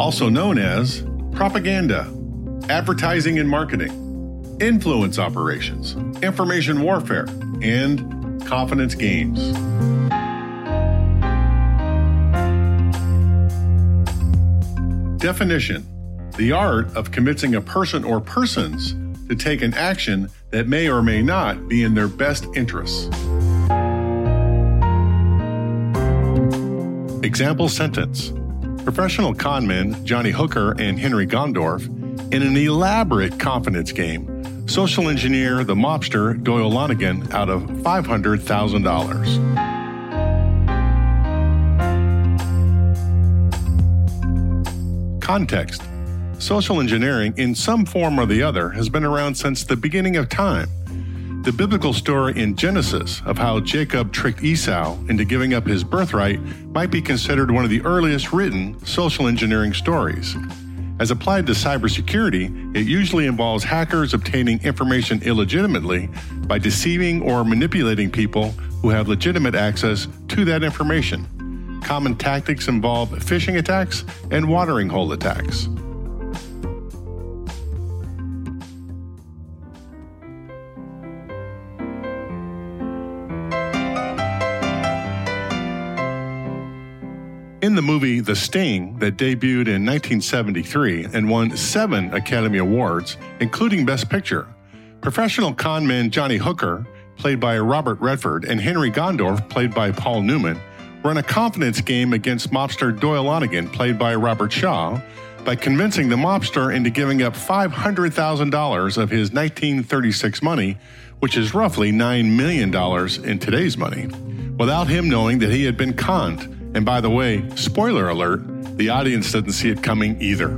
Also known as propaganda, advertising and marketing, influence operations, information warfare, and confidence games. Definition The art of convincing a person or persons to take an action that may or may not be in their best interests. Example sentence Professional conmen Johnny Hooker and Henry Gondorff in an elaborate confidence game, social engineer the mobster Doyle Lonnegan out of $500,000. Context Social engineering, in some form or the other, has been around since the beginning of time. The biblical story in Genesis of how Jacob tricked Esau into giving up his birthright might be considered one of the earliest written social engineering stories. As applied to cybersecurity, it usually involves hackers obtaining information illegitimately by deceiving or manipulating people who have legitimate access to that information. Common tactics involve phishing attacks and watering hole attacks. In the movie The Sting, that debuted in 1973 and won seven Academy Awards, including Best Picture, professional conman Johnny Hooker, played by Robert Redford, and Henry Gondorff, played by Paul Newman, run a confidence game against mobster Doyle Lonnegan, played by Robert Shaw, by convincing the mobster into giving up $500,000 of his 1936 money, which is roughly $9 million in today's money, without him knowing that he had been conned and by the way, spoiler alert, the audience doesn't see it coming either.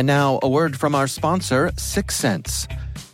And now, a word from our sponsor,